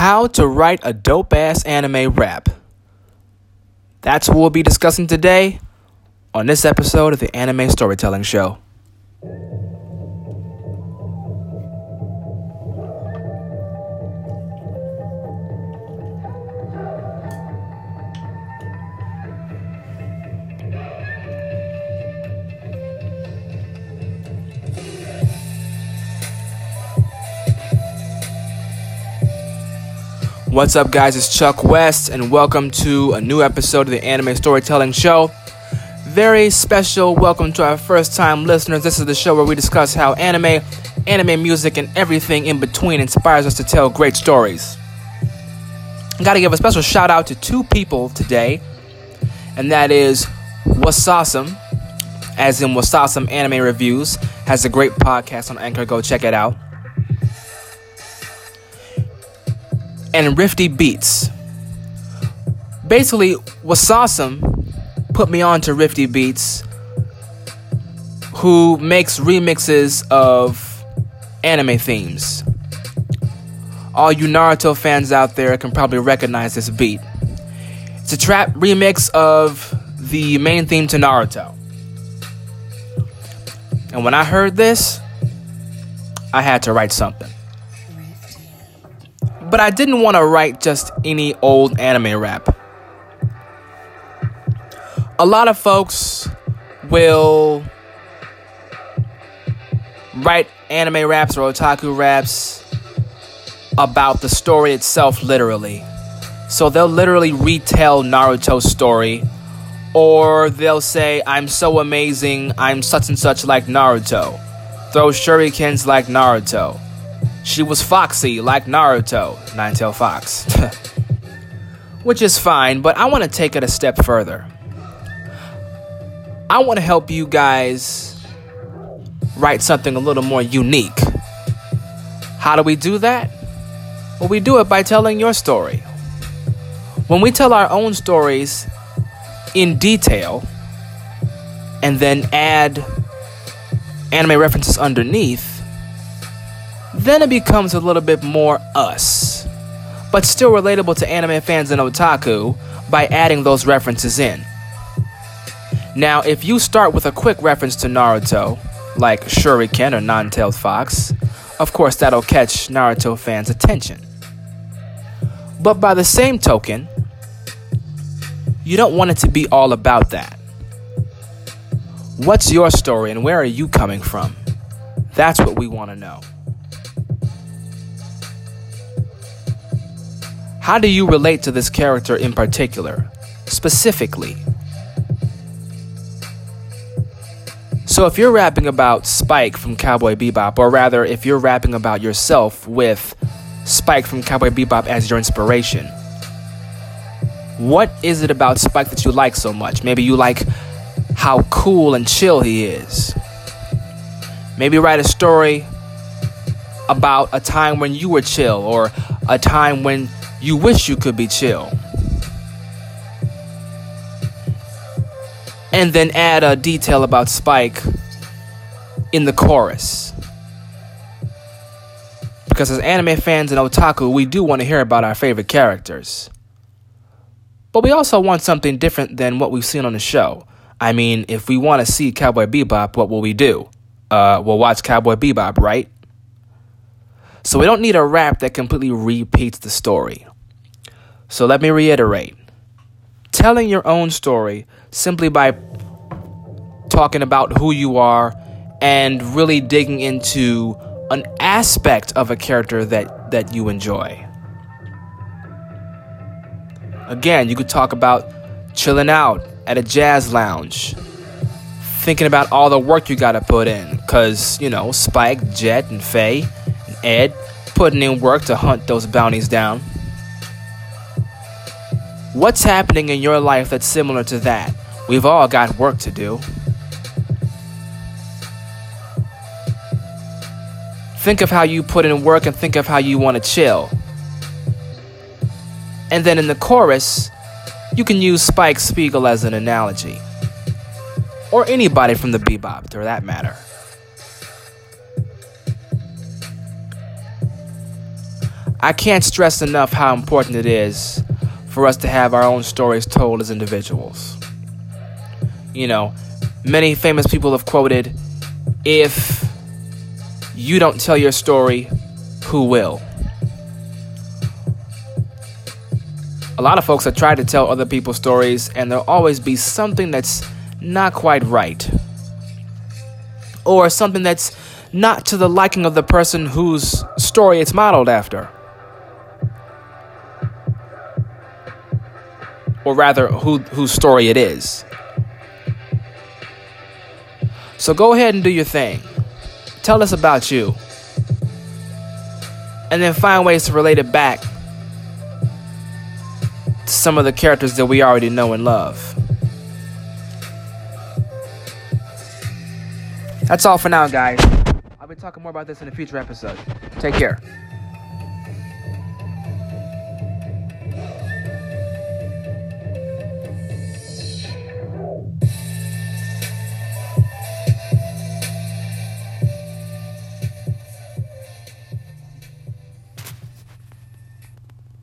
How to write a dope ass anime rap. That's what we'll be discussing today on this episode of the Anime Storytelling Show. What's up, guys? It's Chuck West, and welcome to a new episode of the Anime Storytelling Show. Very special welcome to our first time listeners. This is the show where we discuss how anime, anime music, and everything in between inspires us to tell great stories. I gotta give a special shout out to two people today, and that is Wasawsome, as in Wasawsome Anime Reviews, has a great podcast on Anchor. Go check it out. And Rifty Beats. Basically, Wasawsome put me on to Rifty Beats, who makes remixes of anime themes. All you Naruto fans out there can probably recognize this beat. It's a trap remix of the main theme to Naruto. And when I heard this, I had to write something. But I didn't want to write just any old anime rap. A lot of folks will write anime raps or otaku raps about the story itself, literally. So they'll literally retell Naruto's story, or they'll say, I'm so amazing, I'm such and such like Naruto. Throw shurikens like Naruto. She was foxy like Naruto, Nine Tail Fox. Which is fine, but I want to take it a step further. I want to help you guys write something a little more unique. How do we do that? Well, we do it by telling your story. When we tell our own stories in detail and then add anime references underneath, then it becomes a little bit more us, but still relatable to anime fans and otaku by adding those references in. Now, if you start with a quick reference to Naruto, like Shuriken or Nine Tailed Fox, of course that'll catch Naruto fans' attention. But by the same token, you don't want it to be all about that. What's your story and where are you coming from? That's what we want to know. How do you relate to this character in particular, specifically? So, if you're rapping about Spike from Cowboy Bebop, or rather, if you're rapping about yourself with Spike from Cowboy Bebop as your inspiration, what is it about Spike that you like so much? Maybe you like how cool and chill he is. Maybe write a story about a time when you were chill, or a time when you wish you could be chill. And then add a detail about Spike in the chorus. Because as anime fans and otaku, we do want to hear about our favorite characters. But we also want something different than what we've seen on the show. I mean, if we want to see Cowboy Bebop, what will we do? Uh, we'll watch Cowboy Bebop, right? So we don't need a rap that completely repeats the story. So let me reiterate telling your own story simply by talking about who you are and really digging into an aspect of a character that, that you enjoy. Again, you could talk about chilling out at a jazz lounge, thinking about all the work you got to put in, because, you know, Spike, Jet, and Faye, and Ed putting in work to hunt those bounties down. What's happening in your life that's similar to that? We've all got work to do. Think of how you put in work and think of how you want to chill. And then in the chorus, you can use Spike Spiegel as an analogy. Or anybody from the bebop, for that matter. I can't stress enough how important it is for us to have our own stories told as individuals. You know, many famous people have quoted if you don't tell your story, who will? A lot of folks have tried to tell other people's stories, and there'll always be something that's not quite right. Or something that's not to the liking of the person whose story it's modeled after. Or rather, who, whose story it is. So go ahead and do your thing. Tell us about you. And then find ways to relate it back to some of the characters that we already know and love. That's all for now, guys. I'll be talking more about this in a future episode. Take care.